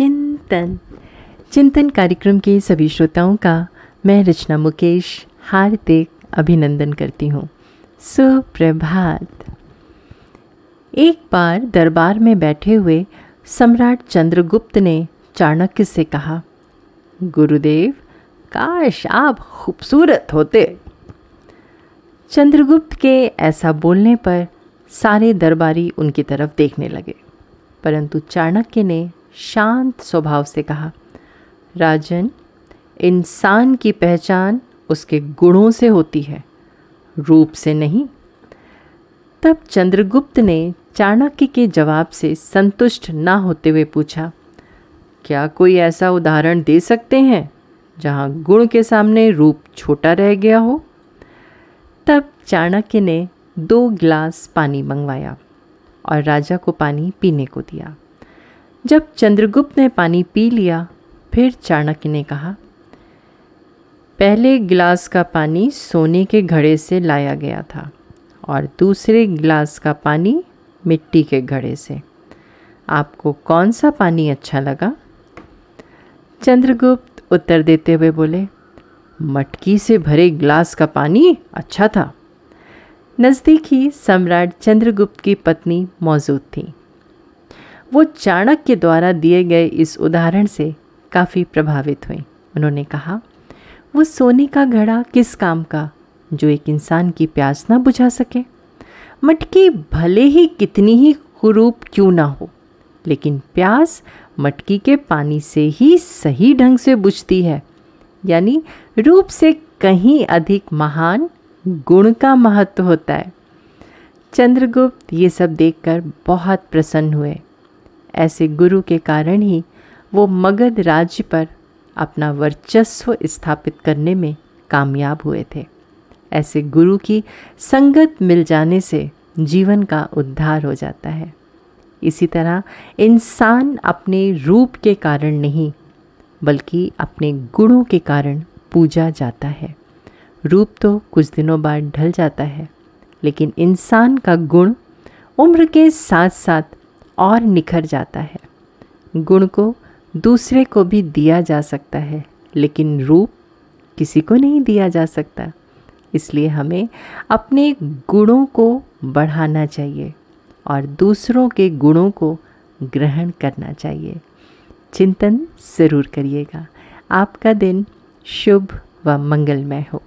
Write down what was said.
चिंतन। चिंतन कार्यक्रम के सभी श्रोताओं का मैं रचना मुकेश हार्दिक अभिनंदन करती हूँ। सुप्रभात। एक बार दरबार में बैठे हुए सम्राट चंद्रगुप्त ने चाणक्य से कहा, गुरुदेव, काश आप खूबसूरत होते। चंद्रगुप्त के ऐसा बोलने पर सारे दरबारी उनकी तरफ़ देखने लगे, परंतु चाणक्य ने शांत स्वभाव से कहा, राजन, इंसान की पहचान उसके गुणों से होती है, रूप से नहीं। तब चंद्रगुप्त ने चाणक्य के जवाब से संतुष्ट ना होते हुए पूछा, क्या कोई ऐसा उदाहरण दे सकते हैं जहाँ गुण के सामने रूप छोटा रह गया हो? तब चाणक्य ने दो गिलास पानी मंगवाया और राजा को पानी पीने को दिया। जब चंद्रगुप्त ने पानी पी लिया, फिर चाणक्य ने कहा, पहले गिलास का पानी सोने के घड़े से लाया गया था और दूसरे गिलास का पानी मिट्टी के घड़े से। आपको कौन सा पानी अच्छा लगा? चंद्रगुप्त उत्तर देते हुए बोले, मटकी से भरे गिलास का पानी अच्छा था। नज़दीक ही सम्राट चंद्रगुप्त की पत्नी मौजूद थी। वो चाणक्य द्वारा दिए गए इस उदाहरण से काफ़ी प्रभावित हुई। उन्होंने कहा, वो सोने का घड़ा किस काम का, जो एक इंसान की प्यास ना बुझा सके? मटकी भले ही कितनी ही कुरूप क्यों ना हो, लेकिन प्यास मटकी के पानी से ही सही ढंग से बुझती है। यानी रूप से कहीं अधिक महान गुण का महत्व होता है। चंद्रगुप्त ये सब देखकर बहुत प्रसन्न हुए। ऐसे गुरु के कारण ही वो मगध राज्य पर अपना वर्चस्व स्थापित करने में कामयाब हुए थे। ऐसे गुरु की संगत मिल जाने से जीवन का उद्धार हो जाता है। इसी तरह इंसान अपने रूप के कारण नहीं, बल्कि अपने गुणों के कारण पूजा जाता है। रूप तो कुछ दिनों बाद ढल जाता है, लेकिन इंसान का गुण उम्र के साथ साथ और निखर जाता है। गुण को दूसरे को भी दिया जा सकता है, लेकिन रूप किसी को नहीं दिया जा सकता। इसलिए हमें अपने गुणों को बढ़ाना चाहिए और दूसरों के गुणों को ग्रहण करना चाहिए। चिंतन ज़रूर करिएगा। आपका दिन शुभ व मंगलमय हो।